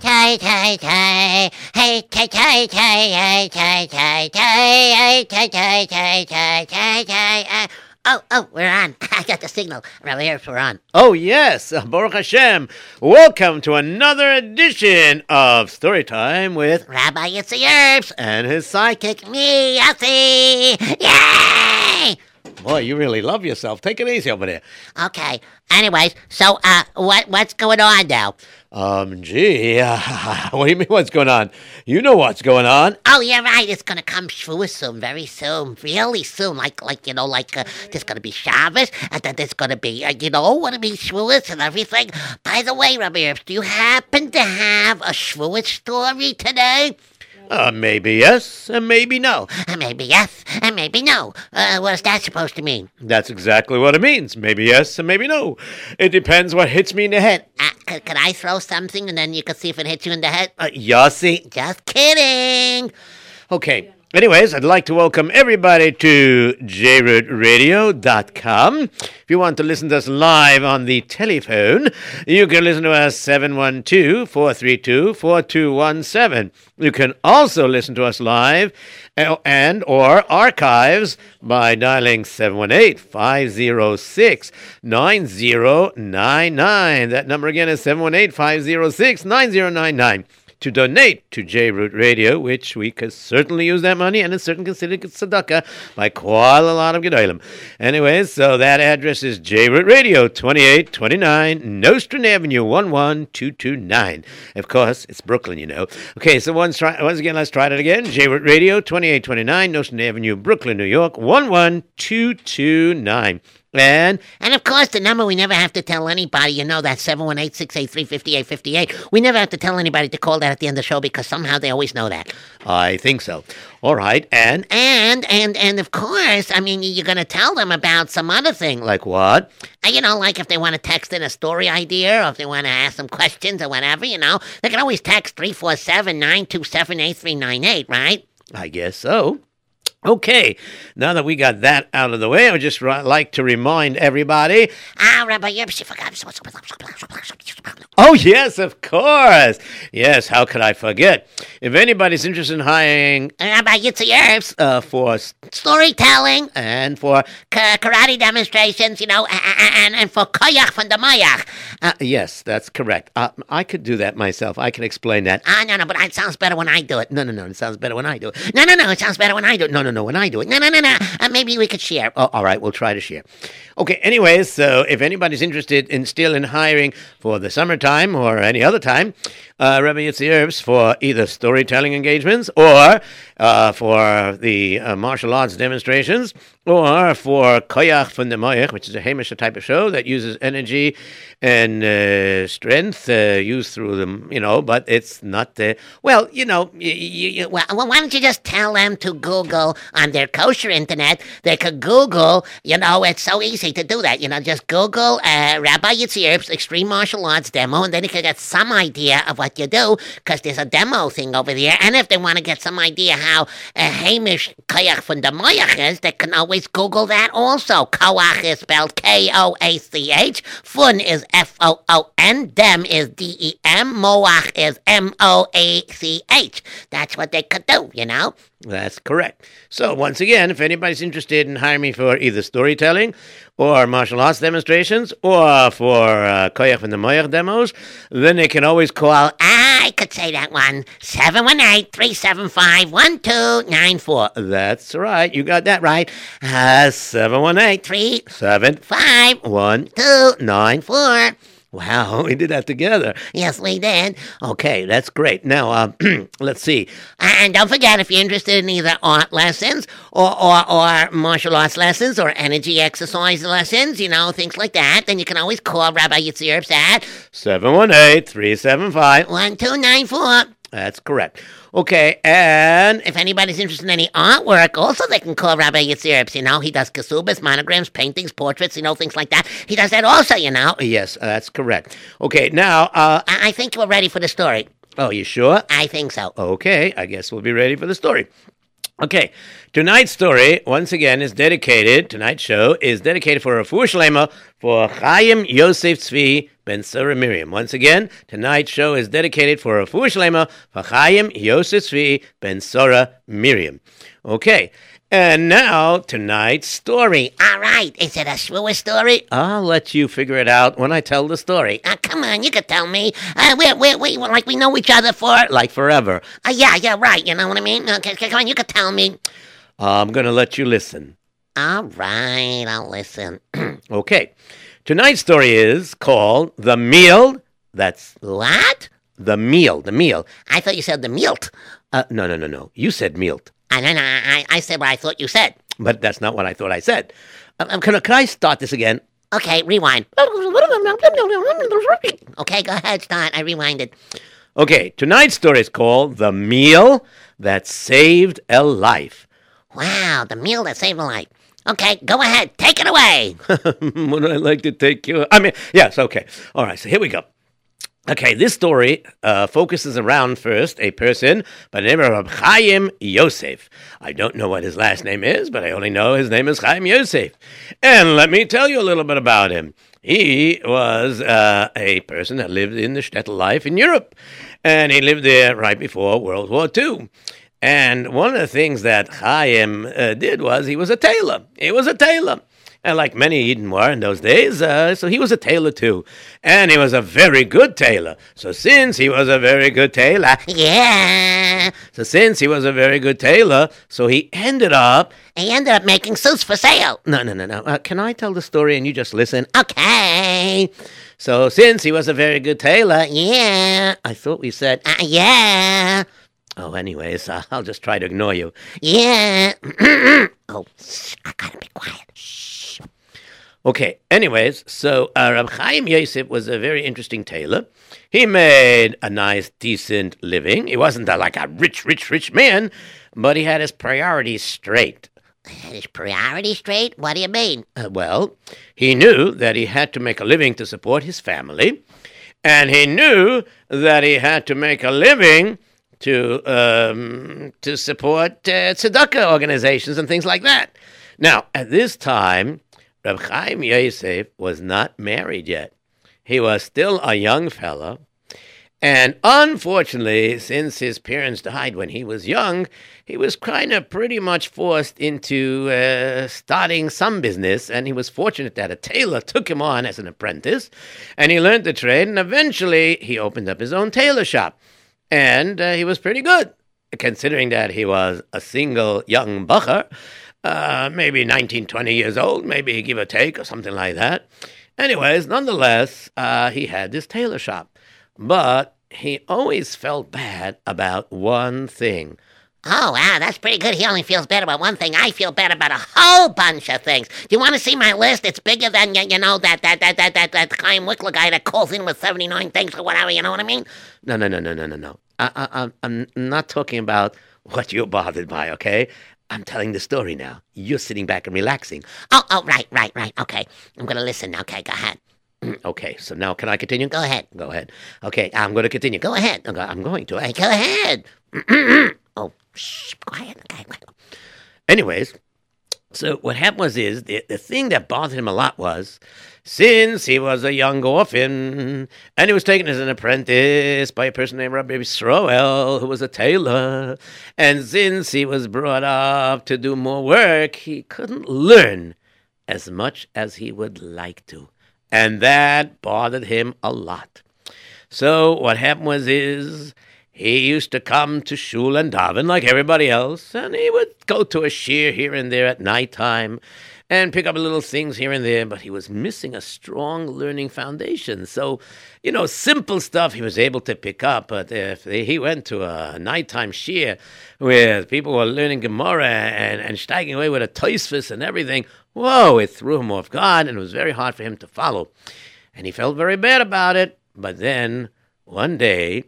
Tay, tay, tay, tay. Hey, tay, tay, tay, hey, tay, tay, tay, hey, tay, tay, tay, tay, tay. uh, Oh, oh, we're on. I got the signal. Right here, we're on. Oh, yes, Baruch Hashem. Welcome to another edition of Storytime with Rabbi Yitzy Erps. and his sidekick. Me, Yossi. Yay! Boy, you really love yourself. Take it easy over there. Okay. Anyways, so, uh, what, what's going on now? Um, gee, what do you mean what's going on? You know what's going on. Oh, yeah, right. It's gonna come Shavuos soon, very soon, really soon. Like, like you know, like uh, there's gonna be Shabbos, and then there's gonna be, uh, you know, what I mean, Shavuos and everything. By the way, Rabbi do you happen to have a Shavuos story today? Uh, maybe yes, and maybe no. Uh, maybe yes, and maybe no. Uh, what's that supposed to mean? That's exactly what it means. Maybe yes, and maybe no. It depends what hits me in the head. Uh, c- can I throw something and then you can see if it hits you in the head? Uh, Yossi. Just kidding. Okay. Anyways, I'd like to welcome everybody to jrootradio.com. If you want to listen to us live on the telephone, you can listen to us 712-432-4217. You can also listen to us live uh, and or archives by dialing 718-506-9099. That number again is 718-506-9099 to donate to J Root Radio, which we could certainly use that money, and it's certainly considered tzedakah by quite a lot of gedolim. Anyways, so that address is J Root Radio, 2829 Nostrand Avenue, 11229. Of course, it's Brooklyn, you know. Okay, so once, try, once again, let's try it again. J Root Radio, 2829 Nostrand Avenue, Brooklyn, New York, 11229. And And of course, the number we never have to tell anybody, you know, that 718 683 5858. We never have to tell anybody to call that at the end of the show because somehow they always know that. I think so. All right, and And, and, and of course, I mean, you're going to tell them about some other thing. like what? Uh, You know, like if they want to text in a story idea or if they want to ask some questions or whatever, you know, they can always text 347 927 8398, right? I guess so. Okay, now that we got that out of the way, I would just like to remind everybody. Rabbi Yipsi forgot. Oh, yes, of course. Yes, how could I forget? If anybody's interested in hiring Rabbi Yitzy Erps, uh, for storytelling, and for ka- karate demonstrations, you know, and, and for koyach from the mayach. uh, yes, that's correct. Uh, I could do that myself. I can explain that. Ah, no, no, but it sounds better when I do it. No, no, no. It sounds better when I do it. No, no, no, it sounds better when I do it. No, no, no. When I do it. No, no, no, no. Uh, maybe we could share. Oh, all right, we'll try to share. Okay, anyways, so if anybody's interested in still in hiring for the summertime or any other time, uh, Rabbi Yitzy Erps for either storytelling engagements or uh, for the uh, martial arts demonstrations or for Koyach von der Moyach, which is a Hamish type of show that uses energy and uh, strength uh, used through them, you know, but it's not, well, you know, Well, why don't you just tell them to Google on their kosher internet? They could Google, you know, it's so easy to do that. You know, just Google uh, Rabbi Yitzy Erps' Extreme Martial Arts demo, and then you can get some idea of what you do, because there's a demo thing over there. And if they want to get some idea how uh, Hamish Koyach from the Moyach is, they can always Google that also. Koach is spelled K O A C H, Fun is F O O N, Dem is D E M, Moach is M O A C H. That's what they could do, you know? That's correct. So, once again, if anybody's interested in hiring me for either storytelling or martial arts demonstrations or for uh, Koyach and the Moyach demos, then they can always call. I could say that one. 718 375 1294. That's right. You got that right. Uh, 718 Three, 7 five, 1 two, 9 four. Wow, we did that together. Yes, we did. Okay, that's great. Now, uh, let's see. And don't forget, if you're interested in either art lessons or, or, or martial arts lessons or energy exercise lessons, you know, things like that, then you can always call Rabbi Yitzhak at 718 375. 1294. That's correct. Okay, and If anybody's interested in any artwork, also they can call Rabbi Yitzhak Erps. You know, he does kasubas, monograms, paintings, portraits, you know, things like that. He does that also, you know. yes, that's correct. Okay, now, uh, I, I think we're ready for the story. oh, you sure? I think so. Okay, I guess we'll be ready for the story. Okay, tonight's story once again is dedicated. Tonight's show is dedicated for a Shlema for Chaim Yosef Tzvi Ben Sarah Miriam. Once again, tonight's show is dedicated for a Shlema for Chaim Yosef Tzvi Ben Sarah Miriam. Okay, and now tonight's story. All right, is it a shvua story? I'll let you figure it out when I tell the story. Uh, come on, you can tell me. Uh, we we we like we know each other for Like forever. Uh, yeah, yeah, right. You know what I mean? Okay, come on, you can tell me. I'm gonna let you listen. All right, I'll listen. Okay, tonight's story is called The Meal. That's what? the meal, the meal. I thought you said the milt. Uh, no, no, no, no. You said mealt. And then I, I, I said what I thought you said. But that's not what I thought I said. Um, um, can, I, can I start this again? Okay, rewind. Okay, go ahead, start. I rewinded. Okay, tonight's story is called The Meal That Saved a Life. Wow, the meal that saved a life. Okay, go ahead, take it away. Would I like to take you? I mean, yes, okay. All right, so here we go. Okay, this story uh, focuses around first a person by the name of Chaim Yosef. I don't know what his last name is, but I only know his name is Chaim Yosef. And let me tell you a little bit about him. He was uh, a person that lived in the shtetl life in Europe, and he lived there right before World War II. And one of the things that Chaim uh, did was he was a tailor. He was a tailor. And like many Yidden were in those days, uh, so he was a tailor too. And he was a very good tailor. So since he was a very good tailor, yeah. so since he was a very good tailor, so he ended up. He ended up making suits for sale. No, no, no, no. Uh, can I tell the story and you just listen? Okay. So since he was a very good tailor, Yeah. I thought we said. Uh, yeah. Oh, anyways, uh, I'll just try to ignore you. Yeah. oh, shh, I gotta be quiet. Shh. Okay, anyways, so uh, Rab Chaim Yosef was a very interesting tailor. He made a nice, decent living. He wasn't a, like a rich, rich, rich man, but he had his priorities straight. His priorities straight? What do you mean? Uh, well, he knew that he had to make a living to support his family, and he knew that he had to make a living to um, to support uh, tzedakah organizations and things like that. Now, at this time, Reb Chaim Yosef was not married yet. He was still a young fella. And unfortunately, since his parents died when he was young, he was kind of pretty much forced into uh, starting some business. And he was fortunate that a tailor took him on as an apprentice. And he learned the trade. And eventually, he opened up his own tailor shop. And uh, he was pretty good, considering that he was a single young bucher uh, maybe 19, 20 years old, maybe give or take, or something like that. Anyways, nonetheless, uh, he had this tailor shop. But he always felt bad about one thing. Oh, wow, that's pretty good. He only feels bad about one thing. I feel bad about a whole bunch of things. Do you want to see my list? It's bigger than, you, you know, that that that that that, that Chaim Wickler guy that calls in with 79 things or whatever, you know what I mean? No, no, no, no, no, no, no. I, I, I'm- I'm not talking about what you're bothered by, okay? I'm telling the story now. You're sitting back and relaxing. Oh, oh, right, right, right. Okay. I'm going to listen. Okay, go ahead. Okay, so now can I continue? Go ahead. Go ahead. Okay, I'm going to continue. Go ahead. I'm going to. Hey, go ahead. oh, shh, quiet. Okay, quiet. Anyways, so what happened was is the, the thing that bothered him a lot was since he was a young orphan and he was taken as an apprentice by a person named Rabbi Sroel, who was a tailor, and since he was brought up to do more work, he couldn't learn as much as he would like to. And that bothered him a lot. So what happened was is he used to come to shul and daven like everybody else, and he would go to a shiur here and there at night time and pick up little things here and there, but he was missing a strong learning foundation. So, you know, simple stuff he was able to pick up, but if he went to a nighttime shiur where people were learning Gemara and, and steiging away with a Tosfos and everything, whoa, it threw him off guard, and it was very hard for him to follow. And he felt very bad about it. But then one day,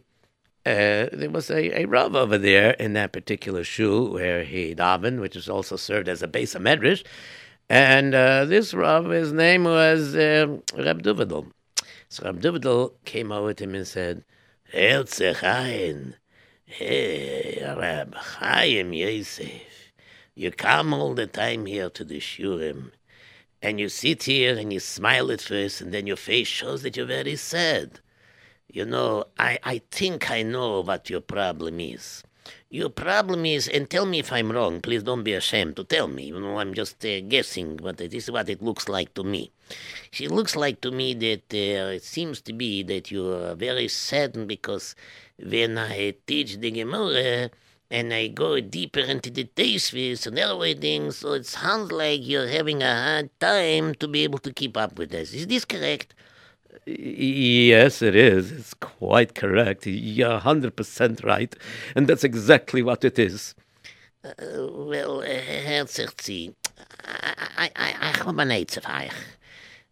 uh, there was a, a Rav over there in that particular shul where he davened, which is also served as a base of medrash. And uh, this Rav, his name was uh, Reb Duvidel. So Reb Duvidel came over to him and said, Herzlich ein, Hey, Rab Chaim Yosef, you come all the time here to the shiurim, and you sit here and you smile at first, and then your face shows that you're very sad. You know, I, I think I know what your problem is. Your problem is, and tell me if I'm wrong, please don't be ashamed to tell me. You know, I'm just uh, guessing, but this is what it looks like to me. It looks like to me that uh, it seems to be that you're very saddened because when I teach the Gemara and I go deeper into the Teisvis and other things, so it sounds like you're having a hard time to be able to keep up with this. Is this correct? Yes, it is. It's quite correct. You're 100% right. And that's exactly what it is. Uh, well, uh, Herr Zerzi, I, I, I have an answer for you.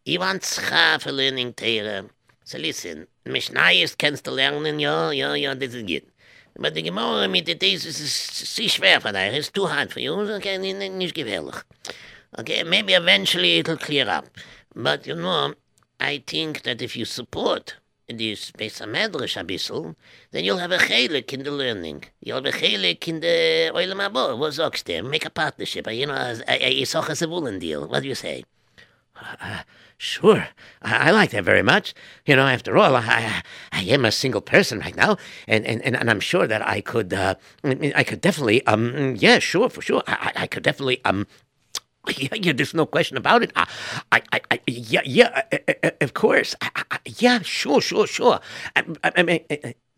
You want for learning Torah. So listen, Mishnayos kannst du lernen, ja, ja, ja, das ist gut. But the Gemara mit der Thesis ist sehr schwer for dich. It's too hard for you. Okay, nicht gefährlich. Okay, maybe eventually it'll clear up. But, you know, I think that if you support this Beis HaMedrash a then you'll have a chelik in the learning. You'll have a chelik in the Oilam Haba. What? Make a partnership. You know, a, a, Socha deal. What do you say? Uh, sure. I, I, like that very much. You know, after all, I, I am a single person right now, and, and, and, I'm sure that I could, uh, I could definitely, um, yeah, sure, for sure. I, I could definitely, um, yeah, yeah, there's no question about it. I, I, I yeah, yeah, uh, uh, uh, of course. I, I, yeah, sure, sure, sure. I, I, mean,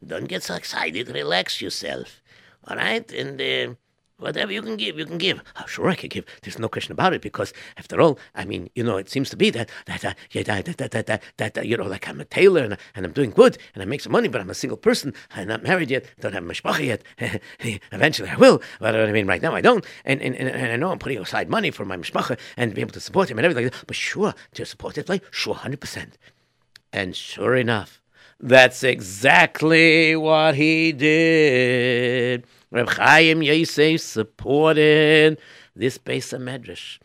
don't get so excited. Relax yourself, all right? And uh, Whatever you can give, you can give. Oh, sure, I can give. There's no question about it because, after all, I mean, you know, it seems to be that that uh, yeah, that that that that, that, that you know, like I'm a tailor and, and I'm doing good and I make some money, but I'm a single person. I'm not married yet. Don't have a mishpacha yet. Eventually, I will. But I mean, right now, I don't. And, and and and I know I'm putting aside money for my mishpacha and be able to support him and everything. Like that. But sure, to support it, like sure, hundred percent. And sure enough, that's exactly what he did. Reb Chaim Yosef supported this Beis HaMedrash.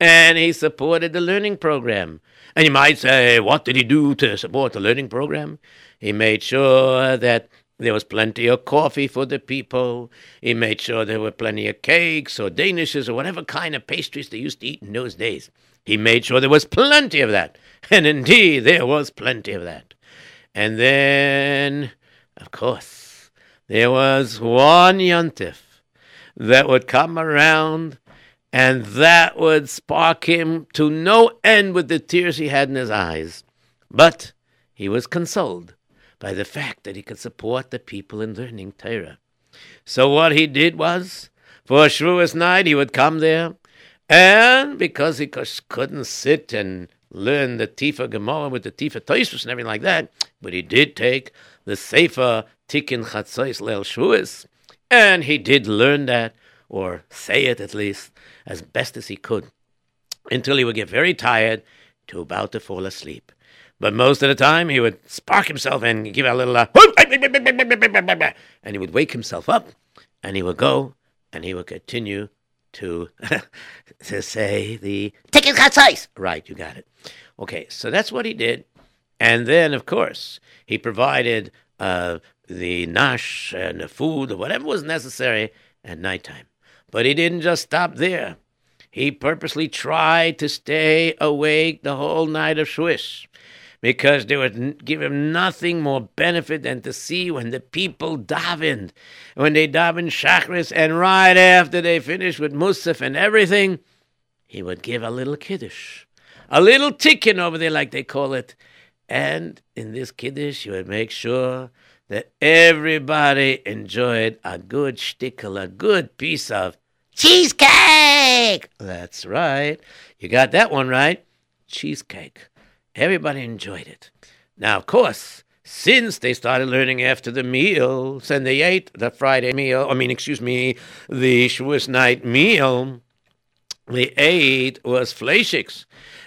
And he supported the learning program. And you might say, what did he do to support the learning program? He made sure that there was plenty of coffee for the people. He made sure there were plenty of cakes or danishes or whatever kind of pastries they used to eat in those days. He made sure there was plenty of that. And indeed, there was plenty of that. And then, of course, there was one yontif that would come around and that would spark him to no end with the tears he had in his eyes. But he was consoled by the fact that he could support the people in learning Torah. So what he did was, for Shavuos night, he would come there, and because he couldn't sit and learn the Tifa Gemara with the Tifa Toisus and everything like that, but he did take the Sefer Tikkun Chatzos Leil Shavuos, and he did learn that, or say it at least, as best as he could, until he would get very tired to about to fall asleep. But most of the time, he would spark himself and give a little, uh, and he would wake himself up, and he would go, and he would continue to to say the Tikkun size. Right, you got it. Okay, so that's what he did, and then of course he provided uh, the nash and the food or whatever was necessary at nighttime. But he didn't just stop there. He purposely tried to stay awake the whole night of Shavuos because they would give him nothing more benefit than to see when the people davened, when they davened Shachris, and right after they finished with Musaf and everything, he would give a little kiddush, a little ticking over there, like they call it. And in this kiddush, he would make sure that everybody enjoyed a good shtickle, a good piece of cheesecake. That's right. You got that one right. Cheesecake. Everybody enjoyed it. Now, of course, since they started learning after the meals and they ate the Friday meal, I mean, excuse me, the Shavuos night meal, they ate was fleischiks.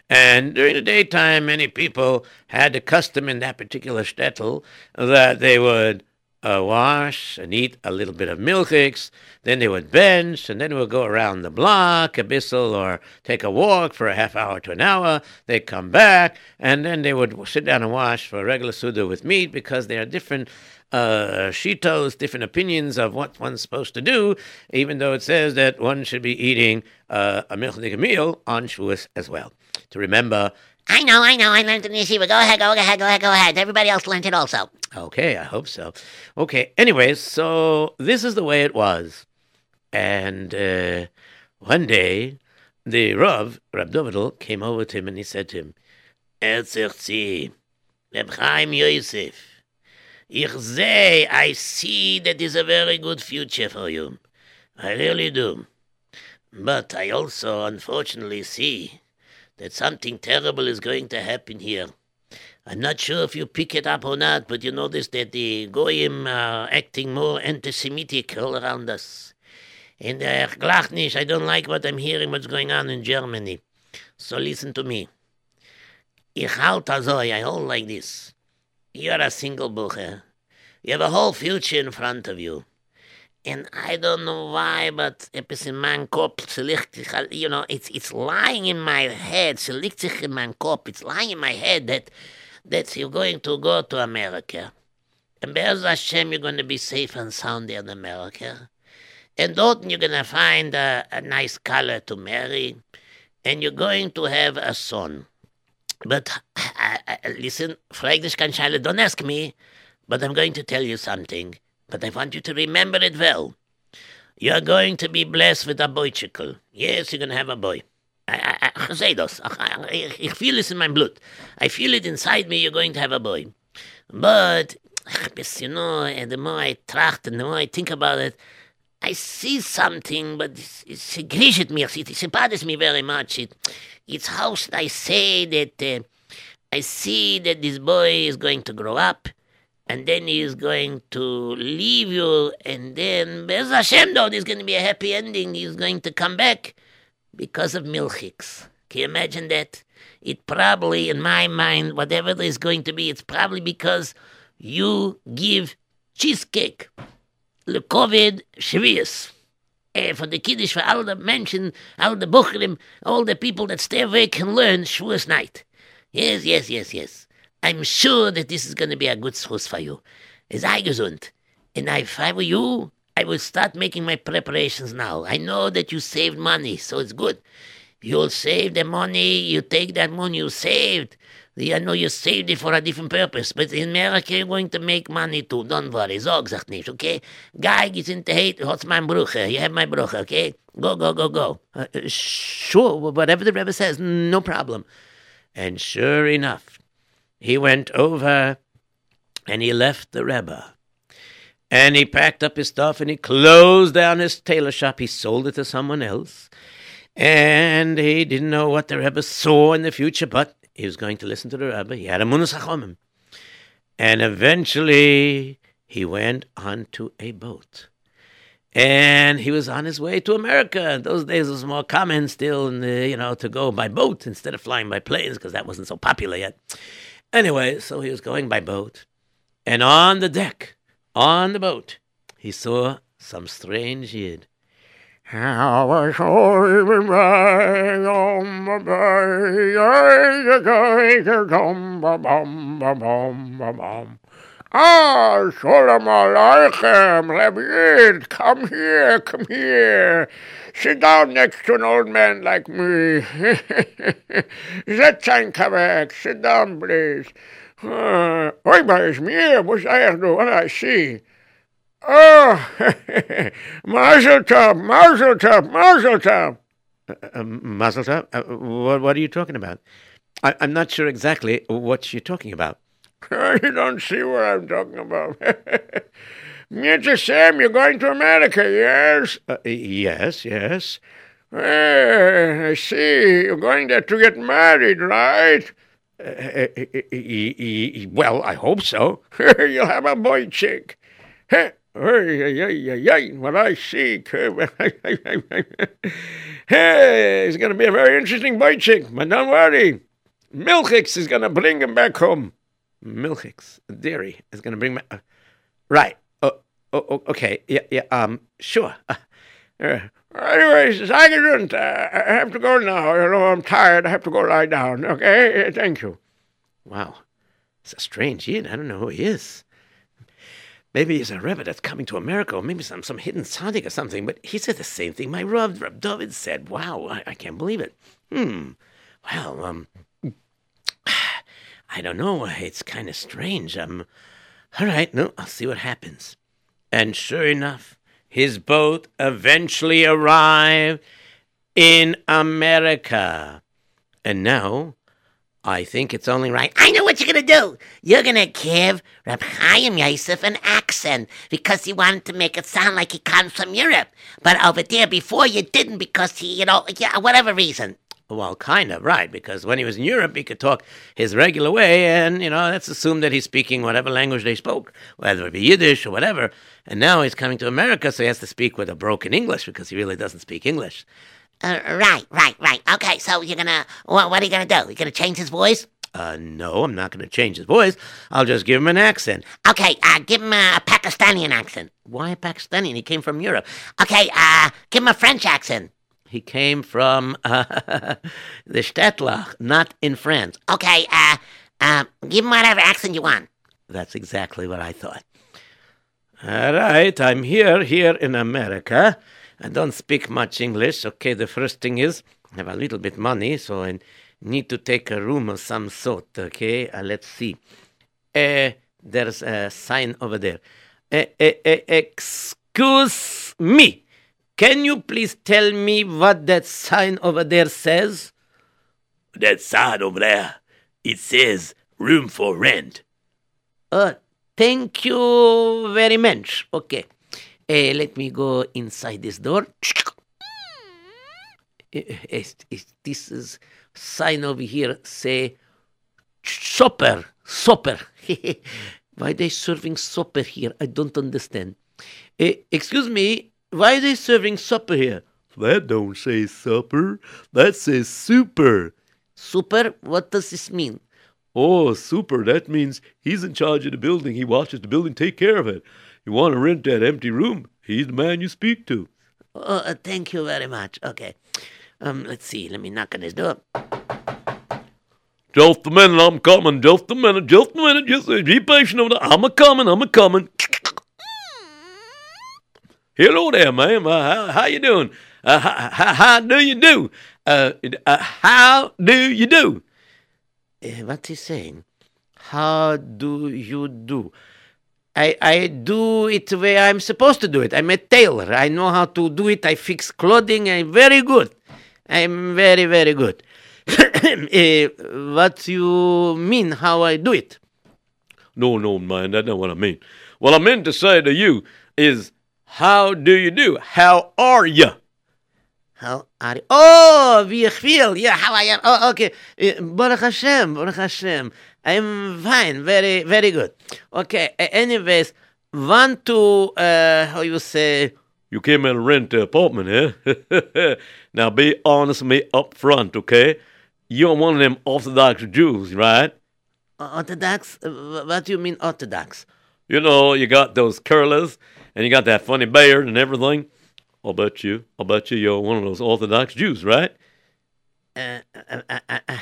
And during the daytime, many people had the custom in that particular shtetl that they would uh, wash and eat a little bit of milchiks. Then they would bench, and then they would go around the block a bissel or take a walk for a half hour to an hour. They'd come back, and then they would sit down and wash for a regular suda with meat because there are different uh, shitos, different opinions of what one's supposed to do, even though it says that one should be eating uh, a milchig meal on Shavuos as well. To remember, I know, I know. I learned in yeshiva. Go ahead, go ahead, go ahead, go ahead. Everybody else learned it also. okay, I hope so. Okay, anyways, so this is the way it was. And uh, one day, the Rav, Rab Dovidel, came over to him and he said to him, Erzich Reb Chaim Yosef, ich say, I see that is a very good future for you. I really do. But I also unfortunately see that something terrible is going to happen here. I'm not sure if you pick it up or not, but you notice that the Goyim are acting more anti-Semitic all around us. And uh, Glachnish, I don't like what I'm hearing, what's going on in Germany. So listen to me. Ich halt also, I hold like this. You're a single bucher. You have a whole future in front of you. And I don't know why, but in you know, it's, it's lying in my head, it's lying in my head that, that you're going to go to America. And Be'ez Hashem, you're going to be safe and sound there in America. And Dalton, you're going to find a, a nice color to marry. And you're going to have a son. But uh, uh, listen, frag dich don't ask me. But I'm going to tell you something. But I want you to remember it well. You're going to be blessed with a boychicle. Yes, you're going to have a boy. I, I, I say this. I, I, I feel this in my blood. I feel it inside me. You're going to have a boy. But, you know, the more I and the more I think about it, I see something, but it's, it griecht me. It, bothers me very much. It, it's how I say that uh, I see that this boy is going to grow up, and then he is going to leave you, and then Bez Hashem, though, there's going to be a happy ending. He's going to come back because of milchiks. Can you imagine that? It probably, in my mind, whatever there's going to be, it's probably because you give cheesecake. Le kovod Shvius. Uh, for the Kiddush, for all the Menschen, all the Bucherim, all the people that stay awake and learn Shavuos night. Yes, yes, yes, yes. I'm sure that this is going to be a good source for you. As I gesund. And if I were you, I would start making my preparations now. I know that you saved money, so it's good. You'll save the money, you take that money you saved. I know you saved it for a different purpose, but in America you're going to make money too. Don't worry, Zog sagt nicht, okay? Guy in into hate, what's my bruche? You have my bruche, okay? Go, go, go, go. Uh, uh, sure, whatever the Rebbe says, no problem. And sure enough, he went over and he left the Rebbe. And he packed up his stuff and he closed down his tailor shop. He sold it to someone else. And he didn't know what the Rebbe saw in the future, but he was going to listen to the Rebbe. He had a munus hachomim. And eventually he went onto a boat. And he was on his way to America. Those days, was more common still, the, you know, to go by boat instead of flying by planes because that wasn't so popular yet. Anyway, so he was going by boat. And on the deck, on the boat, he saw some strange yid. Ah, Shalom Aleichem, Rabbi come here, come here. Sit down next to an old man like me. Back. sit down, please. Uh, Oi, is mir, was I do, what I see? Oh, Mazel Tov, Mazel Tov, Mazel Tov. Uh, uh, Mazel Tov? Uh, what, what are you talking about? I, I'm not sure exactly what you're talking about. You don't see what I'm talking about. Mr. Sam, you're going to America, yes? Uh, yes, yes. Eh, I see. You're going there to get married, right? Uh, well, I hope so. You'll have a boy chick. Hey, hey, hey, hey, what I see. hey, it's going to be a very interesting boy chick, but don't worry. milchiks is going to bring him back home. Milchix, dairy, is going to bring me. Uh, right. Oh, oh, okay. Yeah, yeah. Um, sure. Uh, uh, anyways, I didn't. Uh, I have to go now. You know, I'm tired. I have to go lie down. Okay. Thank you. Wow, it's a strange kid. I don't know who he is. maybe he's a Rebbe that's coming to America, or maybe some, some hidden tzaddik or something. But he said the same thing my Rav, Rav David said. Wow, I, I can't believe it. Hmm. Well, um, I don't know. It's kind of strange. Um, all right, no, I'll see what happens. And sure enough, his boat eventually arrived in America. And now, I think it's only right. I know what you're gonna do. You're gonna give Reb Chaim Yosef an accent because he wanted to make it sound like he comes from Europe. But over there before you didn't because he, you know, yeah, whatever reason. Well, kind of, right, because when he was in Europe, he could talk his regular way, and, you know, let's assume that he's speaking whatever language they spoke, whether it be Yiddish or whatever. And now he's coming to America, so he has to speak with a broken English because he really doesn't speak English. Uh, right, right, right. Okay, so you're gonna, what, what are you gonna do? You're gonna change his voice? Uh, no, I'm not going to change his voice. I'll just give him an accent. Okay, uh, give him a, a Pakistani accent. Why a Pakistani? He came from Europe. Okay, uh, give him a French accent. He came from uh, the Stadtlach, not in France. Okay, uh, uh, give him whatever accent you want. That's exactly what I thought. All right, I'm here, here in America. I don't speak much English. Okay, the first thing is I have a little bit money, so I need to take a room of some sort. Okay, uh, let's see. Uh, there's a sign over there. Uh, uh, uh, excuse me. Can you please tell me what that sign over there says? That sign over there, it says room for rent. Uh, thank you very much. Okay. Uh, let me go inside this door. Is, is, this is sign over here say supper, supper. why they serving supper here? I don't understand. Uh, excuse me, why are they serving supper here? That don't say supper. That says super. Super? What does this mean? Oh, super. That means he's in charge of the building. He watches the building, take care of it. You want to rent that empty room? He's the man you speak to. Oh, uh, thank you very much. Okay. Um, let's see. Let me knock on his door. Just a minute, I'm coming. Just a minute, just a minute. Just be patient over there. I'm a coming. I'm a coming. Hello there, ma'am. Uh, how, how you doing? Uh, how, how, how do you do? Uh, uh, how do you do? Uh, what's he saying? How do you do? I, I do it the way I'm supposed to do it. I'm a tailor. I know how to do it. I fix clothing. I'm very good. I'm very, very good. uh, what you mean how I do it? No, no, man, that's not what I mean. What I meant to say to you is, how do you do? How are you? How are you? Oh, wie ich will. Yeah, how I am. Oh, okay. Uh, Baruch Hashem, Baruch Hashem. I'm fine. Very, very good. Okay. Uh, anyways, want to, uh, how you say, you came to rent the apartment, eh? now be honest with me up front, okay? You're one of them Orthodox Jews, right? Orthodox? Uh, What do you mean Orthodox? You know, you got those curlers, and you got that funny beard and everything. I'll bet you, I'll bet you you're one of those Orthodox Jews, right? Uh, uh, uh, uh, uh,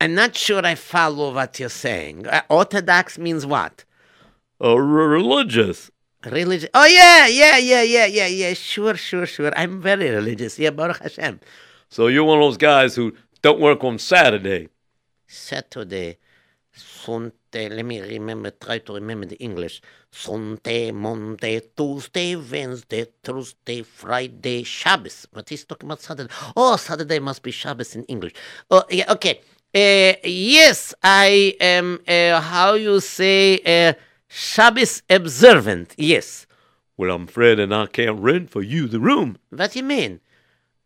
I'm not sure I follow what you're saying. Uh, Orthodox means what? Uh, religious. Religious. Oh yeah, yeah, yeah, yeah, yeah, yeah. Sure, sure, sure. I'm very religious. Yeah, Baruch Hashem. So you're one of those guys who don't work on Saturday. Saturday, Sunday. Let me remember. Try to remember the English. Sunday, Monday, Tuesday, Wednesday, Thursday, Friday, Shabbos. But he's talking about Saturday. Oh, Saturday must be Shabbos in English. Oh, yeah. Okay. Uh, yes, I am. Uh, how you say? Uh, Shabbos observant, yes. Well, I'm afraid that I can't rent for you the room. What do you mean?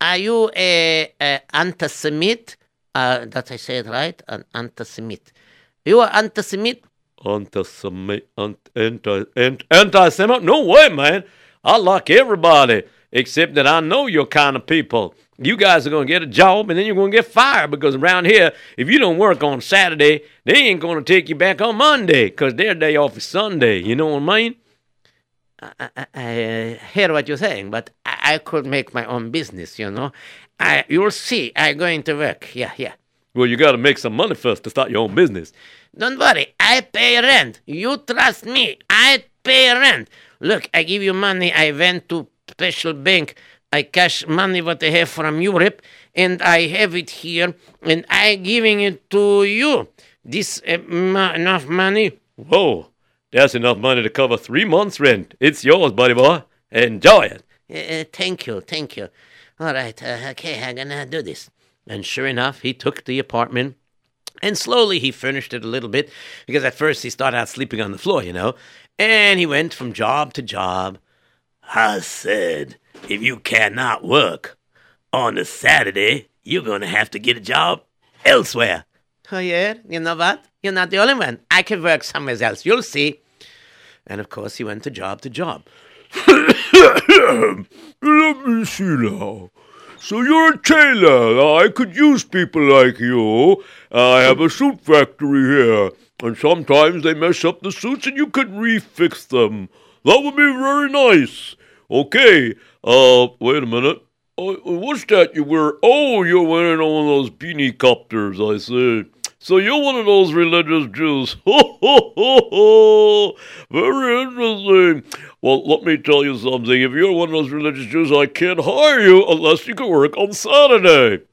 Are you a, a anti-Semite? Uh, that I said right? An anti-Semite. You are anti-Semite? Anti-Semite? Anti, anti, anti-Semite? No way, man. I like everybody, except that I know your kind of people. You guys are going to get a job and then you're going to get fired because around here, if you don't work on Saturday, they ain't going to take you back on Monday because their day off is Sunday. You know what I mean? I, I, I hear what you're saying, but I, I could make my own business, you know. I, you'll see, I'm going to work. Yeah, yeah. Well, you got to make some money first to start your own business. Don't worry, I pay rent. You trust me. I pay rent. Look, I give you money. I went to special bank. I cash money what I have from Europe, and I have it here, and I giving it to you. This uh, ma- enough money? Whoa, that's enough money to cover three months' rent. It's yours, buddy boy. Enjoy it. Uh, thank you, thank you. All right, uh, okay, I'm gonna do this. And sure enough, he took the apartment and slowly he furnished it a little bit because at first he started out sleeping on the floor, you know. And he went from job to job. I said, if you cannot work on a Saturday, you're going to have to get a job elsewhere. Oh, yeah? You know what? You're not the only one. I can work somewhere else. You'll see. And of course, he went to job to job. Let me see now. So you're a tailor. I could use people like you. I have a suit factory here, and sometimes they mess up the suits and you could refix them. That would be very nice. Okay, uh, wait a minute. Uh, what's that you wear? Oh, you're wearing one of those beanie copters, I see. So you're one of those religious Jews. Ho, ho, ho, ho. Very interesting. Well, let me tell you something. If you're one of those religious Jews, I can't hire you unless you can work on Saturday.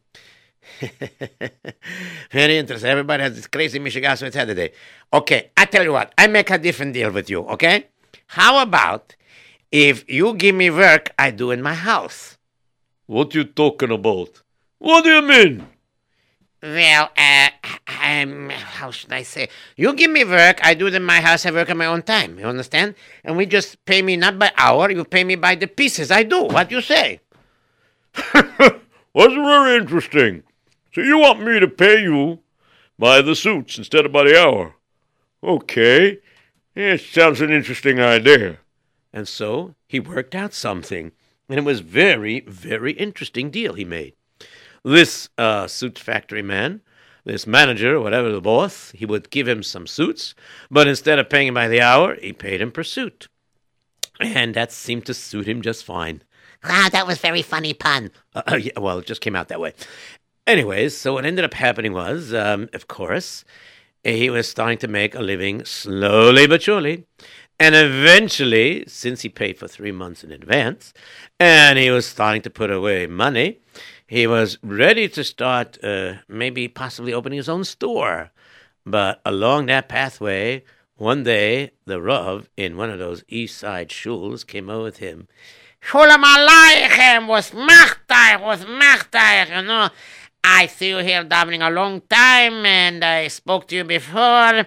Very interesting. Everybody has this crazy Michigan with Saturday. Okay, I tell you what, I make a different deal with you, okay? How about if you give me work I do in my house? What you talking about? What do you mean? Well, uh, um, how should I say? You give me work, I do it in my house, I work on my own time. You understand? And we just pay me not by hour, you pay me by the pieces I do. What you say? That's very interesting. So you want me to pay you by the suits instead of by the hour? Okay. It sounds an interesting idea. And so he worked out something. And it was very, very interesting deal he made. This uh, suit factory man, this manager, whatever the boss, he would give him some suits, but instead of paying him by the hour, he paid him per suit. And that seemed to suit him just fine. Wow, that was very funny pun. Uh, uh, yeah, well, it just came out that way. Anyways, so what ended up happening was, um, of course, he was starting to make a living slowly but surely. And eventually, since he paid for three months in advance, and he was starting to put away money, he was ready to start uh, maybe possibly opening his own store. But along that pathway, one day, the Rav in one of those east side shuls came over with him. Shulam Aleichem was Machtach, was Machtach, you know. I see you here davening a long time, and I spoke to you before,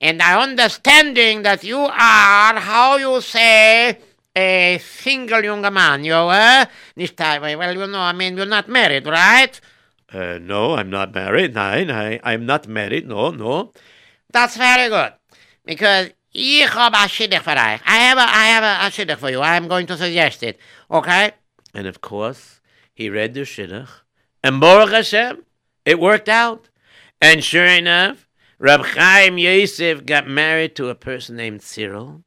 and I understanding that you are, how you say, a single young man, you uh? This time, well, you know, I mean, you're not married, right? Uh, no, I'm not married. Nein, I, I'm not married. No, no. That's very good, because ich habe a shidduch for euch. I have a, I have a, a shidduch for you. I'm going to suggest it, okay? And of course, he read the shidduch, and Baruch Hashem, it worked out. And sure enough, Rab Chaim Yosef got married to a person named Cyril.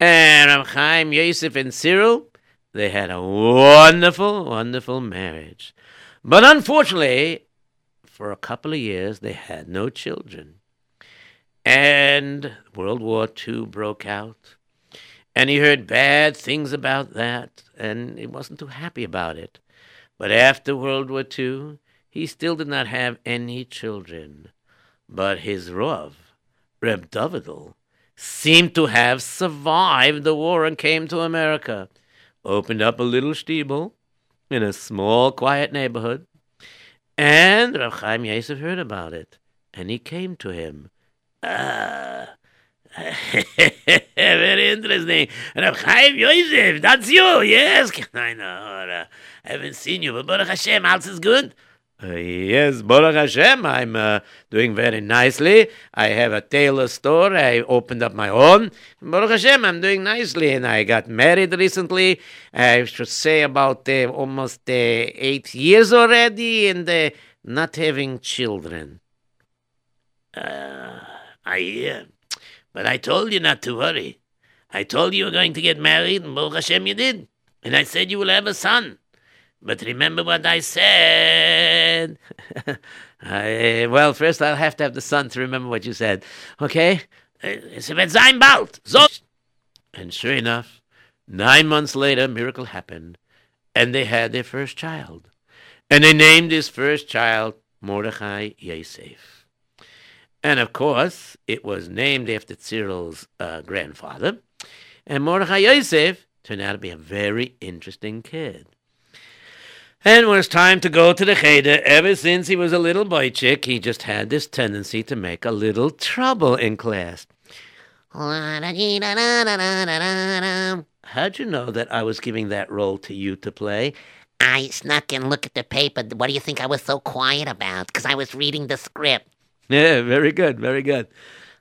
And Rab Chaim Yosef and Cyril, they had a wonderful, wonderful marriage. But unfortunately, for a couple of years, they had no children. And World War II broke out. And he heard bad things about that, and he wasn't too happy about it. But after World War II, he still did not have any children. But his Rav, Reb Davidel, seemed to have survived the war and came to America, opened up a little stiebel in a small, quiet neighborhood, and Rav Chaim Yosef heard about it, and he came to him. Ah, very interesting. Rav Chaim Yosef, that's you, yes? I know. I haven't seen you, but Baruch Hashem, alles is good. Uh, yes, Baruch Hashem, I'm uh, doing very nicely. I have a tailor store. I opened up my own. Baruch Hashem, I'm doing nicely, and I got married recently. I should say about uh, almost uh, eight years already, and uh, not having children. Uh, I. But I told you not to worry. I told you you were going to get married, and Baruch Hashem, you did. And I said you will have a son. But remember what I said. I, well, first I'll have to have the son to remember what you said. Okay? Bald. So. And sure enough, nine months later, a miracle happened, and they had their first child. And they named this first child Mordechai Yosef. And of course, it was named after Cyril's uh, grandfather. And Mordechai Yosef turned out to be a very interesting kid. And when it was time to go to the cheder, ever since he was a little boy chick, he just had this tendency to make a little trouble in class. How'd you know that I was giving that role to you to play? I snuck and looked at the paper. What do you think I was so quiet about? Because I was reading the script. Yeah, very good, very good.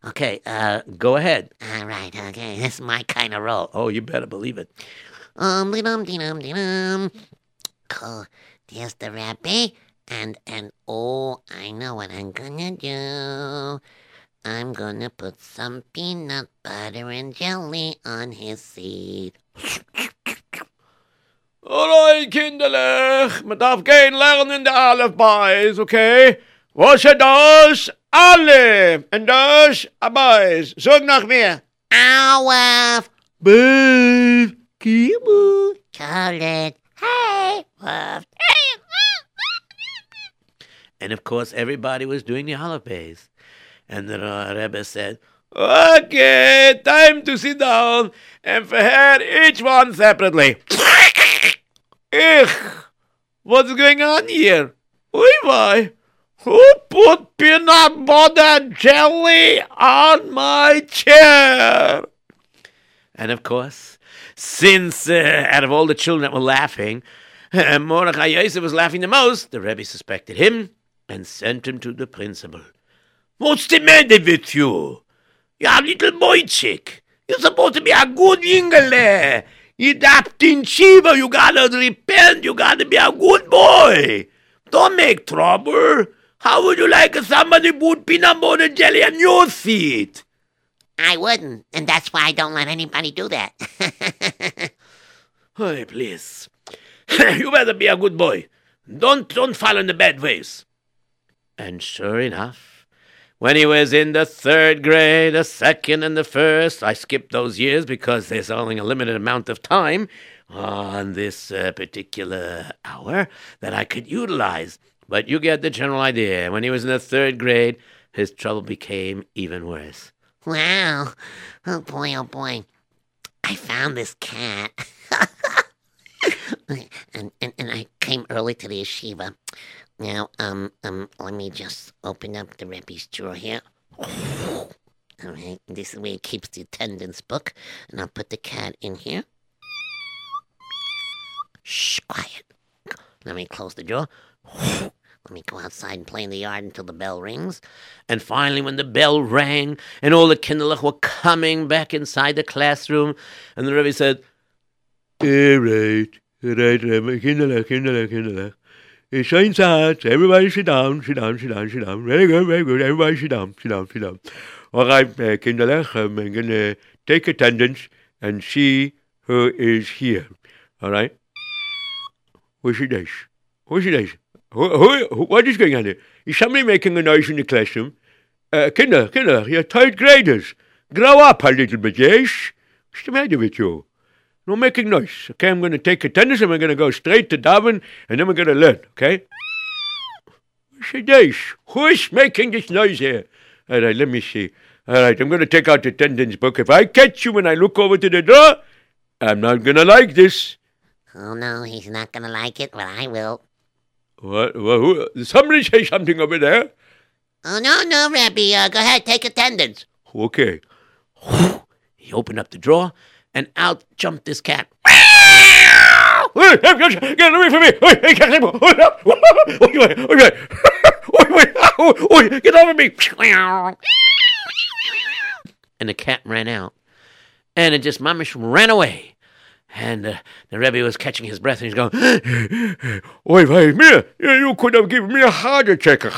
Okay, uh, go ahead. All right, okay. This is my kind of role. Oh, you better believe it. Um, dum dum dum. Oh, there's the rabbi, and and oh, I know what I'm gonna do. I'm gonna put some peanut butter and jelly on his seat. Alright, kinderlich, man darf gehen lernen die Alphabets, okay? Was ist das? Alle. Und das ah, Abbeis. Sag nach mir. Aleph, Beef, Kibu. Charlotte, hey, Wolf, And of course, everybody was doing the holidays. And the uh, Rebbe said, Okay, time to sit down and forget each one separately. Ich, what's going on here? Oi, why? Who put peanut butter jelly on my chair? And of course, since uh, out of all the children that were laughing, uh, Mordechai Yosef was laughing the most, the Rebbe suspected him and sent him to the principal. What's the matter with you? You're a little boy chick. You're supposed to be a good yingle. You dapped in Shiva. You gotta repent. You gotta be a good boy. Don't make trouble. How would you like somebody put peanut butter jelly on your feet? I wouldn't, and that's why I don't let anybody do that. Hey, please. you better be a good boy. Don't don't fall in the bad ways. And sure enough, when he was in the third grade, the second and the first, I skipped those years because there's only a limited amount of time on this uh, particular hour that I could utilize. But you get the general idea. When he was in the third grade, his trouble became even worse. Wow. Oh boy, oh boy. I found this cat. and, and and I came early to the yeshiva. Now, um, um, let me just open up the Rebbe's drawer here. All right, this is where he keeps the attendance book, and I'll put the cat in here. Shh, quiet. Let me close the door. Let me go outside and play in the yard until the bell rings. And finally, when the bell rang and all the kinderlich were coming back inside the classroom, and the Rebbe said, All right, all right, Rebbe. Kinderlich, kinderlich, kinderlich. It's ein Satz. Everybody sit down, sit down, sit down, sit down. Very good, very good. Everybody sit down, sit down, sit down. All right, uh, kinderlich, um, I'm going to take attendance and see who is here. All right? Who's it is? Who's it is? Who, who, what is going on here? Is somebody making a noise in the classroom? Uh, kinder, kinder, you're third graders. Grow up a little bit, yes? What's the matter with you? No making noise. Okay, I'm going to take attendance and we're going to go straight to davening and then we're going to learn, okay? Is? Who's making this noise here? All right, let me see. All right, I'm going to take out the attendance book. If I catch you when I look over to the door, I'm not going to like this. Oh no, he's not gonna like it, but I will. What? what who, somebody say something over there? Oh no, no, Rebbe, uh, go ahead, take attendance. Okay. he opened up the drawer, and out jumped this cat. Get away from me! Get off of me! and the cat ran out. And it just mamish ran away. And uh, the Rebbe was catching his breath, and he's going, Oi, wait, mir! You could have given me a heart attack, a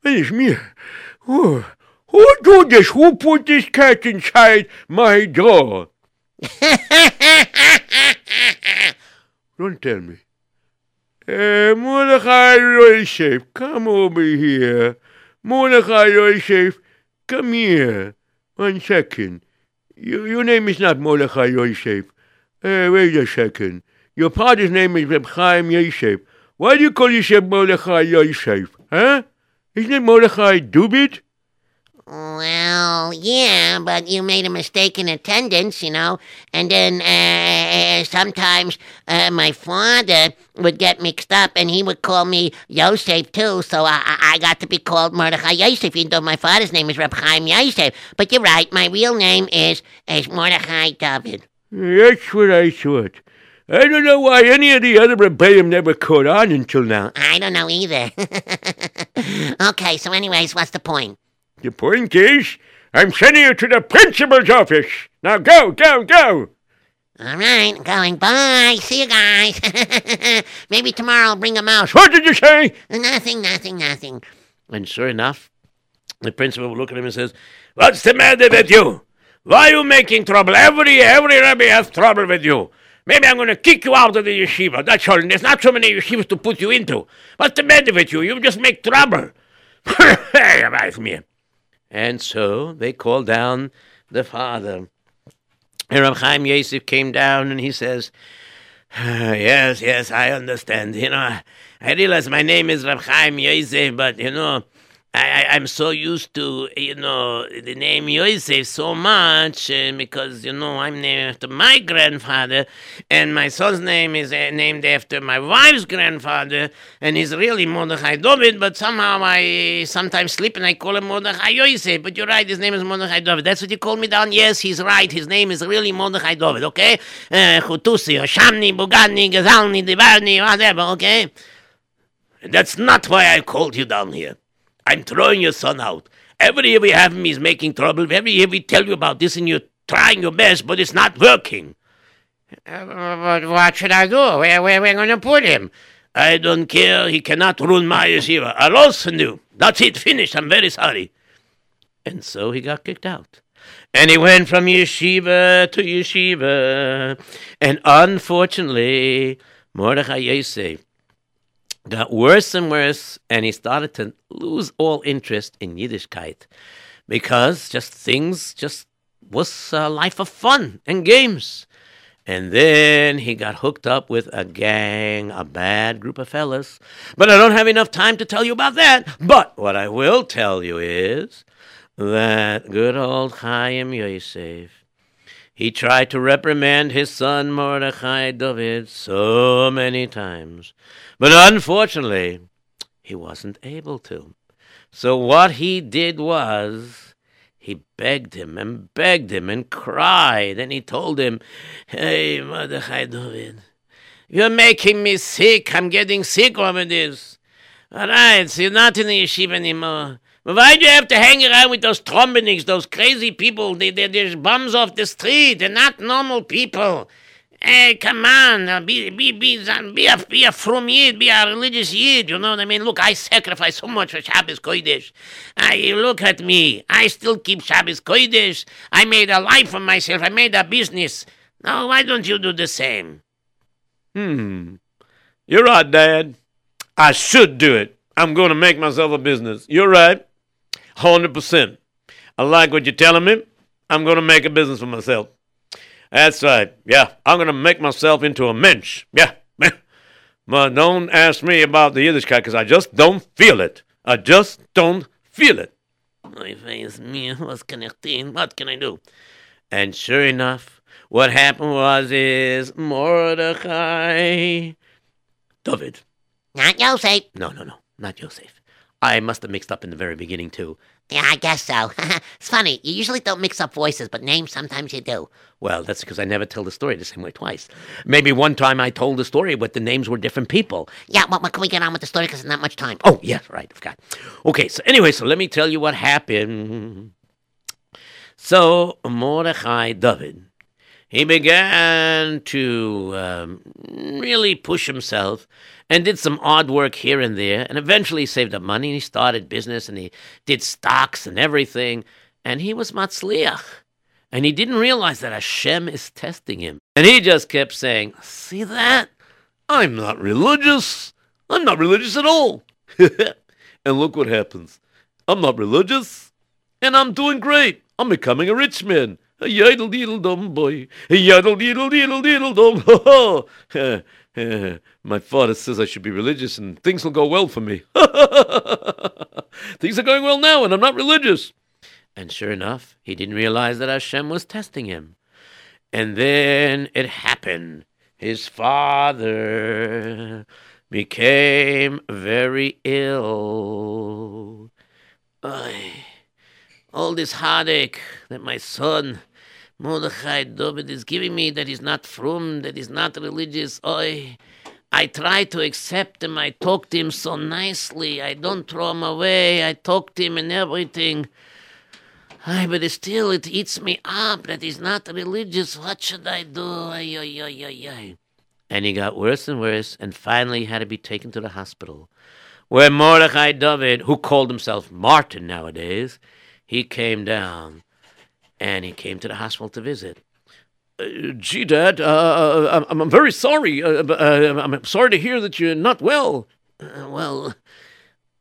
what is me? Oh, who do this? Who put this cat inside my drawer? Don't tell me. Uh, Mordechai Yosef, come over here. Mordechai Yosef, come here. One second. You, your name is not Mordechai Yosef. Uh, wait a second. Your father's name is Reb Chaim Yosef. Why do you call yourself Mordechai Yosef? Huh? Isn't it Mordechai Dubit? Well, yeah, but you made a mistake in attendance, you know, and then uh, sometimes uh, my father would get mixed up, and he would call me Yosef too, so I, I got to be called Mordechai Yosef, even though my father's name is Reb Chaim Yosef. But you're right, my real name is is Mordechai David. That's what I thought. I don't know why any of the other rebellion never caught on until now. I don't know either. okay, so anyways, what's the point? The point is, I'm sending you to the principal's office. Now go, go, go. All right, going. Bye. See you guys. Maybe tomorrow I'll bring a mouse. What did you say? Nothing, nothing, nothing. And sure enough, the principal will look at him and says, What's the matter with you? Why are you making trouble? Every every rabbi has trouble with you. Maybe I'm going to kick you out of the yeshiva. That's all. And there's not so many yeshivas to put you into. What's the matter with you? You just make trouble. hey, away from here. And so they called down the father. And Reb Chaim Yosef came down and he says, Yes, yes, I understand. You know, I realize my name is Reb Chaim Yosef, but you know, I, I, am so used to, you know, the name Yosef so much uh, because, you know, I'm named after my grandfather, and my son's name is uh, named after my wife's grandfather, and he's really Mordechai David, but somehow I sometimes sleep and I call him Mordechai Yosef. But you're right, his name is Mordechai David. That's what you call me down? Yes, he's right. His name is really Mordechai David, okay? Uh, Chutusi, Shamni, Bugani, Gazalni, Divarni, whatever, okay? That's not why I called you down here. I'm throwing your son out. Every year we have him, he's making trouble. Every year we tell you about this, and you're trying your best, but it's not working. Uh, what should I do? Where, where, where going to put him? I don't care. He cannot run my yeshiva. I'll also do. That's it. Finished. I'm very sorry. And so he got kicked out. And he went from yeshiva to yeshiva. And unfortunately, Mordechai Yosef got worse and worse, and he started to lose all interest in Yiddishkeit because just things just was a life of fun and games. And then he got hooked up with a gang, a bad group of fellas. But I don't have enough time to tell you about that. But what I will tell you is that good old Chaim Yosef, he tried to reprimand his son Mordechai David so many times. But unfortunately, he wasn't able to. So what he did was he begged him and begged him and cried, and he told him, Hey, Mordechai David, you're making me sick. I'm getting sick over this. All right, so you're not in the yeshiva anymore. Why do you have to hang around with those trombeniks, those crazy people? They, they, they're bums off the street. They're not normal people. Hey, come on, be be be be a be a frum yid, be a religious yid. You know what I mean? Look, I sacrifice so much for Shabbos Kodesh. I look at me. I still keep Shabbos Kodesh. I made a life for myself. I made a business. Now, why don't you do the same? Hmm. You're right, Dad. I should do it. I'm going to make myself a business. You're right. 100%. I like what you're telling me. I'm going to make a business for myself. That's right. Yeah, I'm going to make myself into a mensch. Yeah. But don't ask me about the Yiddishkeit because I just don't feel it. I just don't feel it. My face, me, what can I? What can I do? And sure enough, what happened was is Mordechai David. Not Yosef. No, no, no, not Yosef. I must have mixed up in the very beginning too. Yeah, I guess so. it's funny. You usually don't mix up voices, but names sometimes you do. Well, that's because I never tell the story the same way twice. Maybe one time I told the story, but the names were different people. Yeah, well, well can we get on with the story because there's not much time? Oh, yes, right, I forgot. Okay, so anyway, so let me tell you what happened. So Mordechai David, he began to um, really push himself and did some odd work here and there, and eventually saved up money and he started business and he did stocks and everything, and he was matzliach. And he didn't realize that Hashem is testing him. And he just kept saying, See that? I'm not religious. I'm not religious at all. and look what happens. I'm not religious. and I'm doing great. I'm becoming a rich man. A yodel deedle dum boy. A yodel deedle deedle deedle dum. My father says I should be religious and things will go well for me. things are going well now and I'm not religious. And sure enough, he didn't realize that Hashem was testing him. And then it happened. His father became very ill. Ay, all this heartache that my son, Mordechai David, is giving me that he's not from, that he's not religious. Ay, I try to accept him. I talk to him so nicely. I don't throw him away. I talk to him and everything. Ay, but still, it eats me up that he's not religious. What should I do? Ay, ay, ay, ay, ay. And he got worse and worse, and finally had to be taken to the hospital, where Mordechai David, who called himself Martin nowadays, he came down, and he came to the hospital to visit. Uh, gee, Dad, uh, I'm, I'm very sorry. Uh, uh, I'm sorry to hear that you're not well. Uh, well,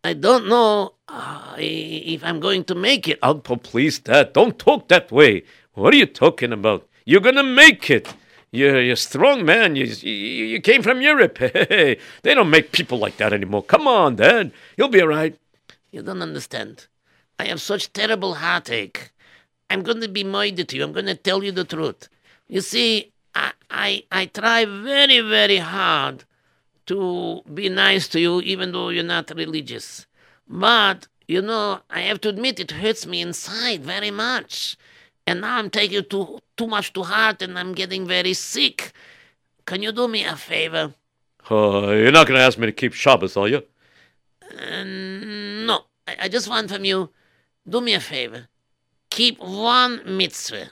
I don't know uh, if I'm going to make it. Oh, please, Dad, don't talk that way. What are you talking about? You're gonna make it. You're, you're a strong man. You, you, you came from Europe. Hey, they don't make people like that anymore. Come on, Dad. You'll be all right. You don't understand. I have such terrible heartache. I'm going to be minded to you. I'm going to tell you the truth. You see, I, I, I try very, very hard to be nice to you, even though you're not religious. But, you know, I have to admit it hurts me inside very much. And now I'm taking it too, too much to heart and I'm getting very sick. Can you do me a favor? Uh, you're not going to ask me to keep Shabbos, are you? Uh, no. I, I just want from you, do me a favor. Keep one mitzvah.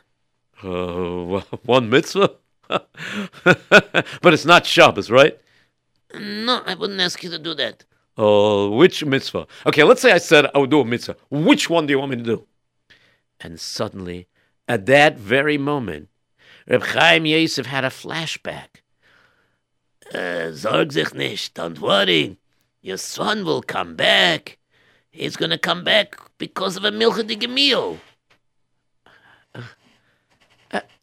Uh, one mitzvah? but it's not Shabbos, right? No, I wouldn't ask you to do that. Uh, which mitzvah? Okay, let's say I said I would do a mitzvah. Which one do you want me to do? And suddenly, at that very moment, Reb Chaim Yosef had a flashback. Uh, Sorg sich nicht, don't worry. Your son will come back. He's going to come back because of a milchige meal.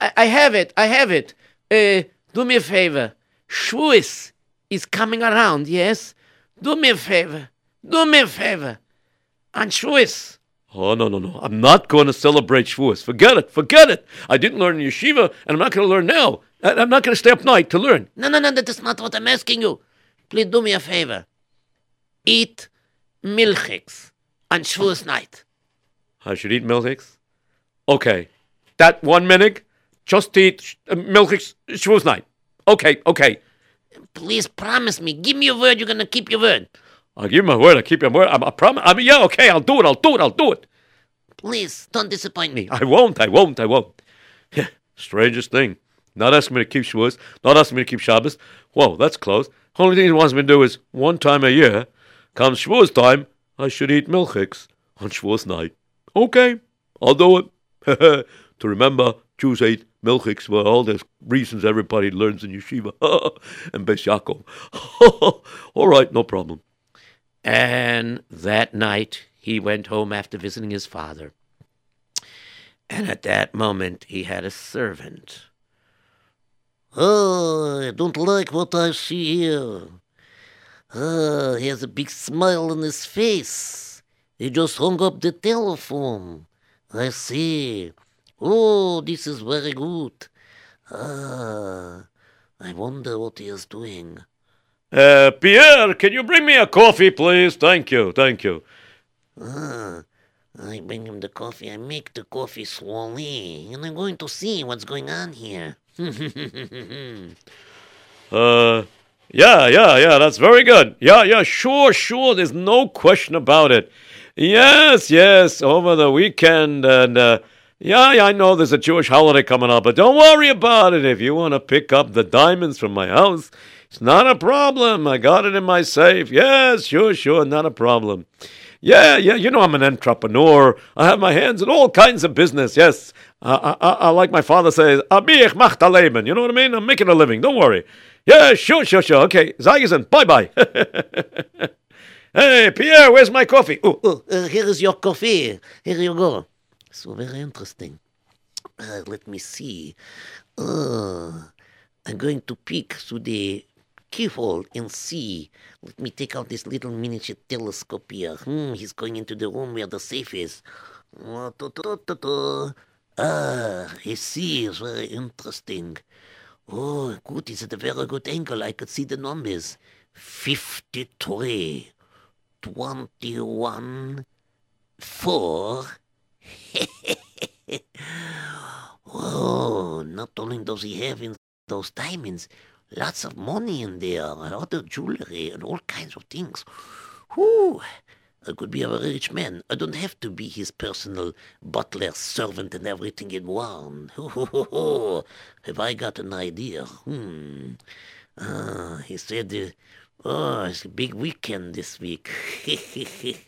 I, I have it, I have it. Uh, do me a favor. Shavuos is coming around, yes? Do me a favor. Do me a favor. On Shavuos. Oh, no, no, no. I'm not going to celebrate Shavuos. Forget it. Forget it. I didn't learn in yeshiva, and I'm not going to learn now. I'm not going to stay up night to learn. No, no, no, that is not what I'm asking you. Please do me a favor. Eat milchiks on Shavuos night. I should eat milchiks? Okay. That one minute, just eat uh, milchiks Shavuos night. Okay, okay. Please promise me. Give me your word you're going to keep your word. I'll give you my word. I'll keep your word. I, I promise. I mean, yeah, okay. I'll do it. I'll do it. I'll do it. Please, don't disappoint me. I won't. I won't. I won't. Strangest thing. Not asking me to keep Shavuos. Not asking me to keep Shabbos. Whoa, that's close. Only thing he wants me to do is one time a year, comes Shavuos time, I should eat milchiks on Shavuos night. Okay, I'll do it. to remember, Jews ate milchiks for all the reasons everybody learns in yeshiva and Beis Yaakov. all right, no problem. And that night, he went home after visiting his father. And at that moment, he had a servant. Oh, I don't like what I see here. Oh, he has a big smile on his face. He just hung up the telephone. I see. Oh, this is very good. Ah, I wonder what he is doing. Uh, Pierre, can you bring me a coffee, please? Thank you, thank you. Ah, I bring him the coffee. I make the coffee slowly, and I'm going to see what's going on here. Uh, yeah, yeah, yeah, that's very good. Yeah, yeah, sure, sure, there's no question about it. Yes, yes, over the weekend, and uh, yeah, yeah, I know there's a Jewish holiday coming up, but don't worry about it. If you want to pick up the diamonds from my house, it's not a problem. I got it in my safe. Yes, sure, sure, not a problem. Yeah, yeah, you know I'm an entrepreneur. I have my hands in all kinds of business. Yes, I, I, I, like my father says, "Abich macht Leben." You know what I mean? I'm making a living. Don't worry. Yeah, sure, sure, sure. Okay, Zayisen, bye bye. hey, Pierre, where's my coffee? Oh, Oh, uh, here is your coffee. Here you go. So very interesting. Uh, let me see. Uh, I'm going to peek through the keyhole and see. Let me take out this little miniature telescope here. Hmm, he's going into the room where the safe is. Uh. Ah, I see. It's very interesting. Oh, good. It's at a very good angle. I could see the numbers. 53, 21, 4. oh, not only does he have in those diamonds, lots of money in there, and other jewelry, and all kinds of things. Whew, I could be a rich man. I don't have to be his personal butler, servant, and everything in one. Have I got an idea? Hmm. Ah, he said, uh, oh, it's a big weekend this week.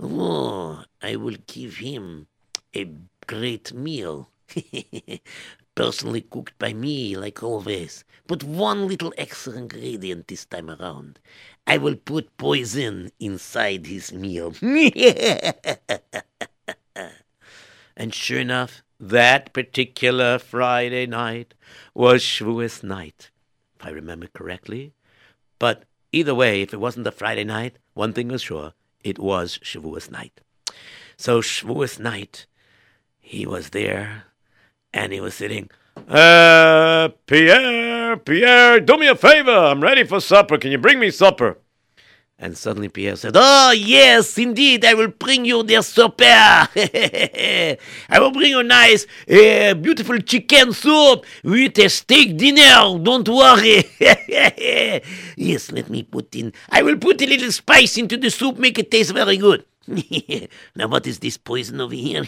oh, I will give him a great meal. Personally cooked by me, like always. But one little extra ingredient this time around. I will put poison inside his meal. And sure enough, that particular Friday night was Shavuos night, if I remember correctly. But either way, if it wasn't the Friday night, one thing was sure, it was Shavuos night. So Shavuos night, he was there, and he was sitting. Uh, Pierre, Pierre, do me a favor. I'm ready for supper. Can you bring me supper? And suddenly Pierre said, Oh, yes, indeed, I will bring you their supper. I will bring you nice, uh, beautiful chicken soup with a steak dinner. Don't worry. yes, let me put in. I will put a little spice into the soup, make it taste very good. now, what is this poison over here?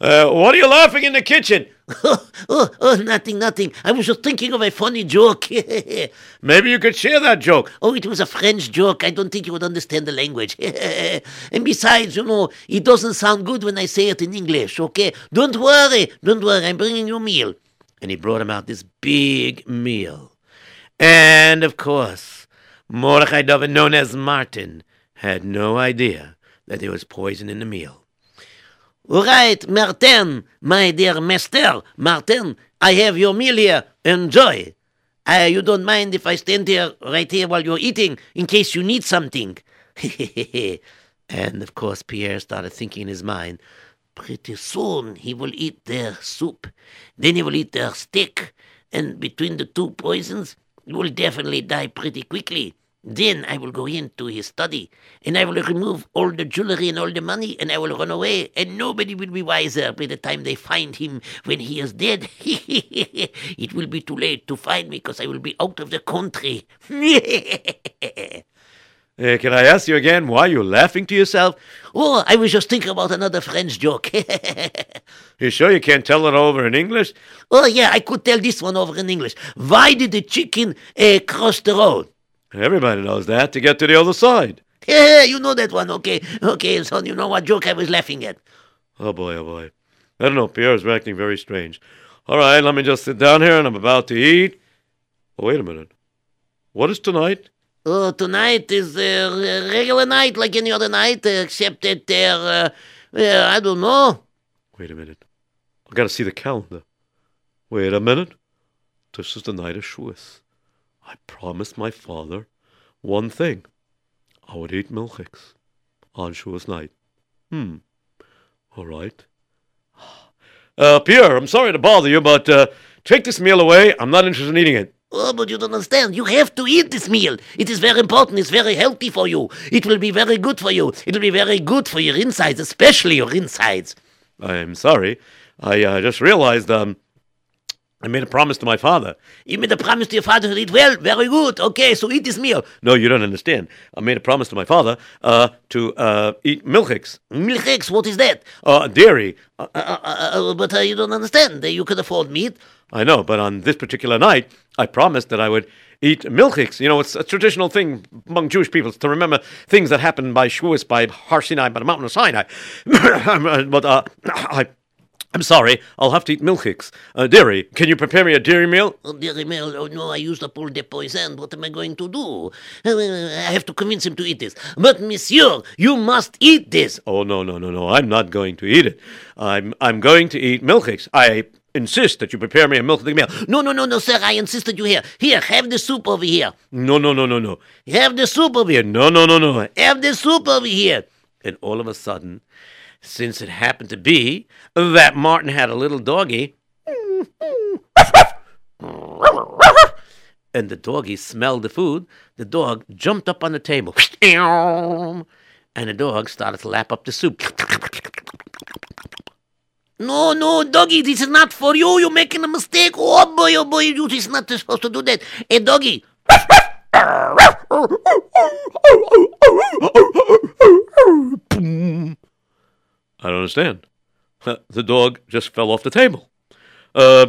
Uh, what are you laughing in the kitchen? oh, oh, oh, nothing, nothing. I was just thinking of a funny joke. Maybe you could share that joke. oh, it was a French joke. I don't think you would understand the language. and besides, you know, it doesn't sound good when I say it in English, okay? Don't worry, don't worry. I'm bringing you a meal. And he brought him out this big meal. And of course, Mordechai David, known as Martin, had no idea that there was poison in the meal. Right, Martin, my dear master, Martin, I have your meal here. Enjoy. Uh, you don't mind if I stand here, right here, while you're eating, in case you need something. And of course, Pierre started thinking in his mind, Pretty soon he will eat their soup. Then he will eat their steak. And between the two poisons, he will definitely die pretty quickly. Then I will go into his study and I will remove all the jewelry and all the money and I will run away and nobody will be wiser by the time they find him when he is dead. it will be too late to find me because I will be out of the country. Uh, can I ask you again why you're laughing to yourself? oh, I was just thinking about another French joke. You sure you can't tell it over in English? oh, yeah, I could tell this one over in English. Why did the chicken uh, cross the road? Everybody knows that to get to the other side. Yeah, you know that one, okay? Okay, son, you know what joke I was laughing at. Oh boy, oh boy. I don't know, Pierre's acting very strange. All right, let me just sit down here and I'm about to eat. Oh, wait a minute. What is tonight? Oh, tonight is a uh, regular night like any other night, uh, except that there, uh, uh, I don't know. Wait a minute. I gotta see the calendar. Wait a minute. This is the night of Shavuos. I promised my father one thing. I would eat milchiks on Shavuos night. Hmm. All right. Uh, Pierre, I'm sorry to bother you, but uh, take this meal away. I'm not interested in eating it. Oh, but you don't understand. You have to eat this meal. It is very important. It's very healthy for you. It will be very good for you. It will be very good for your insides, especially your insides. I'm sorry. I uh, just realized um, I made a promise to my father. You made a promise to your father to eat well. Very good. Okay, so eat this meal. No, you don't understand. I made a promise to my father uh, to uh, eat milchiks, Milk eggs, what is that? uh, dairy. Uh, Uh, uh, but you don't understand. You could afford meat. I know, but on this particular night, I promised that I would eat milchiks. You know, it's a traditional thing among Jewish people to remember things that happened by Shavuos, by Har Sinai, by the mountain of Sinai. but I I'm sorry, I'll have to eat milkshakes. Uh, dairy, can you prepare me a dairy meal? Oh, dear Mel, oh no, I used up all the poison. What am I going to do? Uh, I have to convince him to eat this. But, monsieur, you must eat this. Oh, no, no, no, no, I'm not going to eat it. I'm, I'm going to eat milkshakes. I insist that you prepare me a milkshake meal. No, no, no, no, sir, I insisted you here. Here, have the soup over here. No, no, no, no, no. Have the soup over here. No, no, no, no. Have the soup over here. And all of a sudden, since it happened to be that Martin had a little doggy, and the doggy smelled the food, the dog jumped up on the table, and the dog started to lap up the soup. No, no, doggy, this is not for you. You're making a mistake. Oh boy, oh boy, you is not supposed to do that. Hey, doggy. I don't understand. The dog just fell off the table. Uh,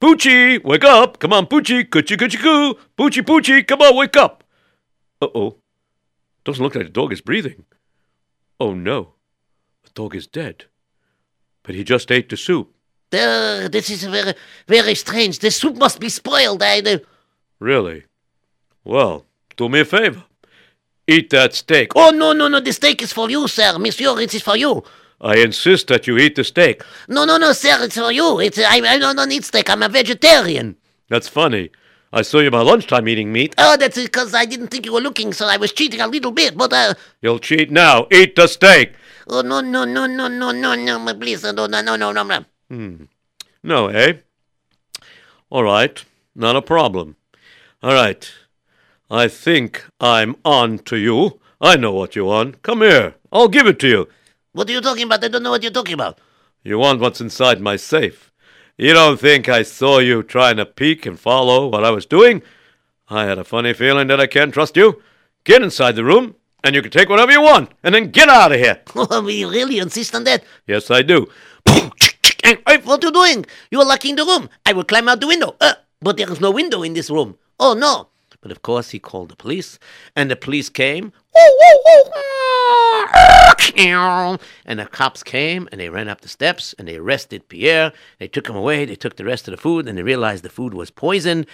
Poochie, wake up! Come on, Poochie, coochie coochie coo! Poochie, Poochie, come on, wake up! Uh oh. Doesn't look like the dog is breathing. Oh no. The dog is dead. But he just ate the soup. Uh, this is very, very strange. The soup must be spoiled. I, uh, Really? Well, do me a favor. Eat that steak. Oh, no, no, no. The steak is for you, sir. Monsieur, it is for you. I insist that you eat the steak. No, no, no, sir. It's for you. It's, I, I don't, eat steak. I'm a vegetarian. That's funny. I saw you by lunchtime eating meat. Oh, that's because I didn't think you were looking, so I was cheating a little bit. But, uh, You'll cheat now. Eat the steak. oh, no, no, no, no, no, no, no, please, no, no, no, no, no, no. No, eh? All right. Not a problem. All right. I think I'm on to you. I know what you want. Come here. I'll give it to you. What are you talking about? I don't know what you're talking about. You want what's inside my safe. You don't think I saw you trying to peek and follow what I was doing? I had a funny feeling that I can't trust you. Get inside the room, and you can take whatever you want, and then get out of here. Oh, you really insist on that? Yes, I do. What are you doing? You are locking the room. I will climb out the window. Uh, but there is no window in this room. Oh, no. But of course, he called the police, and the police came. Ah, and the cops came, and they ran up the steps, and they arrested Pierre. They took him away. They took the rest of the food, and they realized the food was poisoned.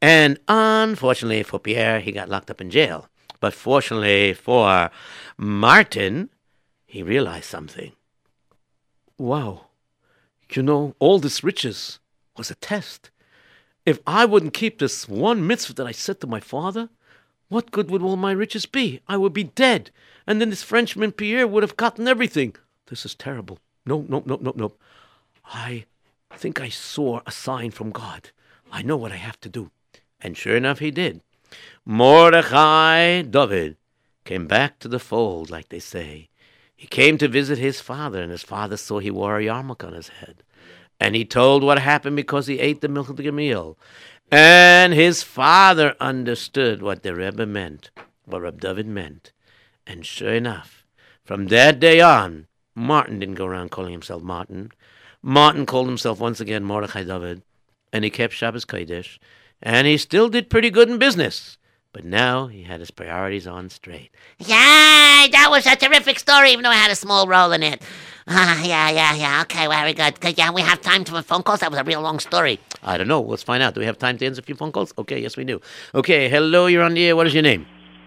And unfortunately for Pierre, he got locked up in jail. But fortunately for Martin, he realized something. Wow, you know, all this riches was a test. If I wouldn't keep this one mitzvah that I said to my father, what good would all my riches be? I would be dead. And then this Frenchman Pierre would have gotten everything. This is terrible. No, no, no, no, no. I think I saw a sign from God. I know what I have to do. And sure enough, he did. Mordechai David came back to the fold, like they say. He came to visit his father, and his father saw he wore a yarmulke on his head. And he told what happened because he ate the milk of the meal. And his father understood what the Rebbe meant, what Reb David meant. And sure enough, from that day on, Martin didn't go around calling himself Martin. Martin called himself once again Mordechai David, and he kept Shabbos Kodesh, and he still did pretty good in business. But now he had his priorities on straight. Yeah, that was a terrific story, even though I had a small role in it. Ah, yeah, yeah, yeah. Okay, very good. Good, Yeah, we have time for phone calls. That was a real long story. I don't know. Let's find out. Do we have time to answer a few phone calls? Okay, yes, we do. Okay, hello, you're on the air. What is your name?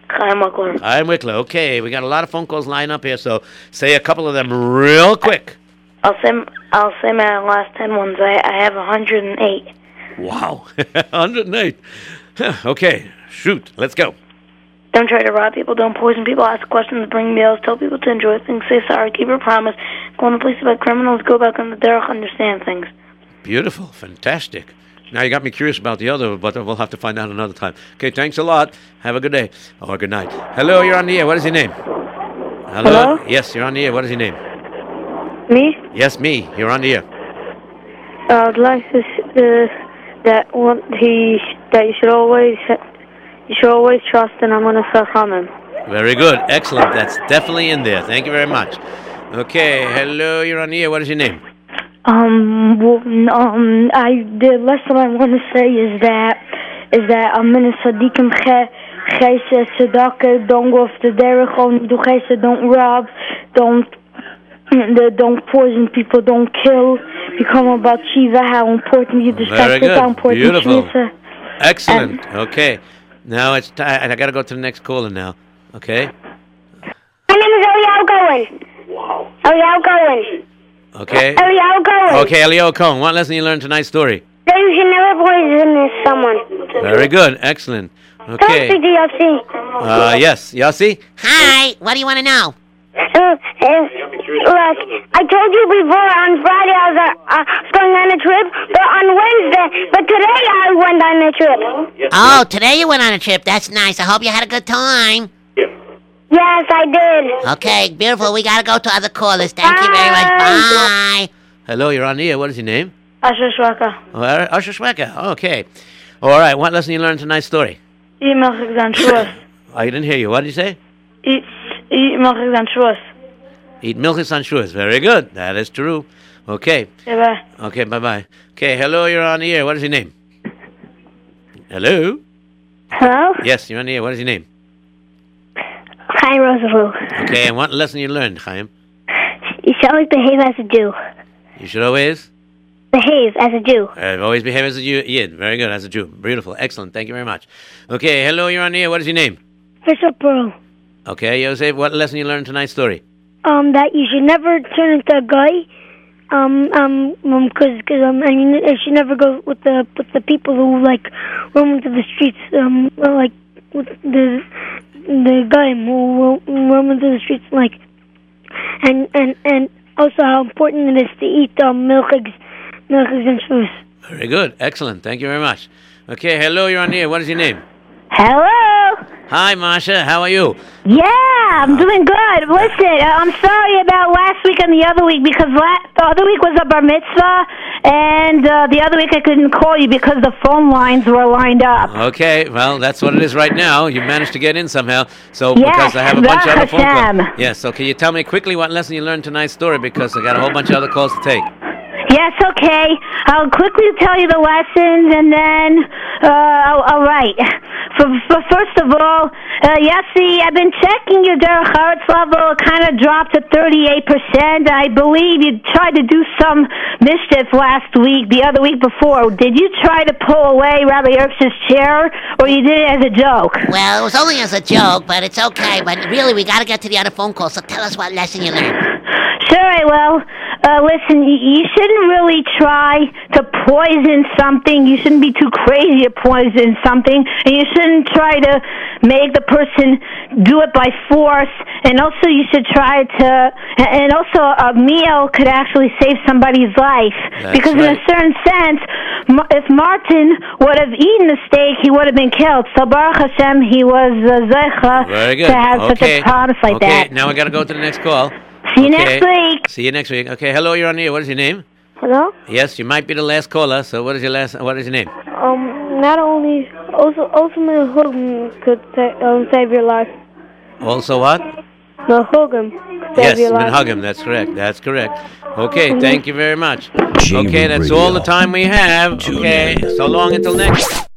Hi, Michael. I'm Wicklow. Okay, we got a lot of phone calls lined up here, so say a couple of them real quick. I'll say I'll say my last ten ones. I I have 108. Wow, 108. okay, shoot, let's go. Don't try to rob people. Don't poison people. Ask questions. Bring meals. Tell people to enjoy things. Say sorry. Keep your promise. Go on the police about criminals. Go back on the derech. Understand things. Beautiful, fantastic. Now you got me curious about the other, but we'll have to find out another time. Okay, thanks a lot. Have a good day or good night. Hello, you're on the air. What is your name? Hello. Hello? Yes, you're on the air. What is your name? Me? Yes, me. You're on the air. I'd like to uh, that one he that you should always you should always trust and I'm gonna him. Very good. Excellent. That's definitely in there. Thank you very much. Okay, hello, you're on the air. What is your name? Um, well, um, I the lesson I want to say is that is that I'm in a sadikim geisa. Don't go off the derech. Only do geisa. Don't rob. Don't the don't poison people, don't kill. Become about Shiva, how important you Very it, good. how important Beautiful. Shiva. Excellent. Okay. Now it's time. I got to go to the next caller now. Okay. My name is Eliel Goen. Eliel Goen. Okay. Eliel Goen. Okay, Elio Cohen, what lesson you learned tonight's story? That you should never poison someone. Very good. Excellent. Can I Okay. speak to Yossi? Uh, yes. Yossi? Hi, what do you want to know? Uh, uh, look, I told you before on Friday I was uh, uh, going on a trip, but on Wednesday, but today I went on a trip. Oh, today you went on a trip. That's nice. I hope you had a good time. Yes, I did. Okay, beautiful. We gotta go to other callers. Thank you very much. Bye. Hello, you're on the air. What is your name? Asher Shwaka. Oh, Ar- Usher Schwecker. Okay. All right. What lesson you learned tonight's story? Eat milk and Shavuos. I didn't hear you. What did you say? Eat, eat milk and Shavuos. Eat milk and sunshures. Very good. That is true. Okay. Okay, bye. Okay, bye-bye. Okay, hello, you're on the air. What is your name? Hello? Hello? Yes, you're on the air. What is your name? Hi, Roosevelt. Okay, and what lesson you learned, Chaim? You should always behave as a Jew. You should always Behave as a Jew. uh, always behave as a Jew. Yid. Very good, as a Jew. Beautiful. Excellent. Thank you very much. Okay, hello, you're on the air. What is your name? Bishop Pearl. Okay, Yosef, what lesson you learned tonight's story? Um, that you should never turn into a guy. Um, um, um, cause, cause, um, I you should never go with the, with the people who, like, roam into the streets, um, like, with the, the guy who ro- roam into the streets, like, and, and, and also how important it is to eat, um, milk eggs, milk eggs and shoes. Very good. Excellent. Thank you very much. Okay, hello, you're on air. What is your name? Hello? Hi, Masha. How are you? Yeah, I'm doing good. Listen, uh, I'm sorry about last week and the other week because la- the other week was a bar mitzvah, and uh, the other week I couldn't call you because the phone lines were lined up. Okay, well, that's what it is right now. You managed to get in somehow. So, Yes, because I have a bunch of other phone calls. Yes, so can you tell me quickly what lesson you learned tonight's story? Because I got a whole bunch of other calls to take. Yes, okay. I'll quickly tell you the lessons, and then, uh, all right. For, for first of all, uh, Yossi, I've been checking your Derech Eretz level. It kind of dropped to 38%. I believe you tried to do some mischief last week, the other week before. Did you try to pull away Rabbi Erps' chair, or you did it as a joke? Well, it was only as a joke, but it's okay. But really, we gotta get to the other phone call. So tell us what lesson you learned. Sure, I will. Uh, listen, you shouldn't really try to poison something. You shouldn't be too crazy to poison something, and you shouldn't try to make the person do it by force. And also, you should try to. And also, a meal could actually save somebody's life That's because, in a certain sense, if Martin would have eaten the steak, he would have been killed. So Baruch Hashem, he was uh, zecha to have okay. such a promise like okay, that. now I got to go to the next call. See you Okay. next week. See you next week. Okay, hello, you're on the air. What is your name? Hello. Yes, you might be the last caller. So, what is your last? What is your name? Um, not only also also ultimate Hugum could sa- um, save your life. Also, what? The Hugum yes, your life. Minhagim. That's correct. That's correct. Okay, thank you very much. J-Root Okay, that's all the time we have. Okay, so long until next.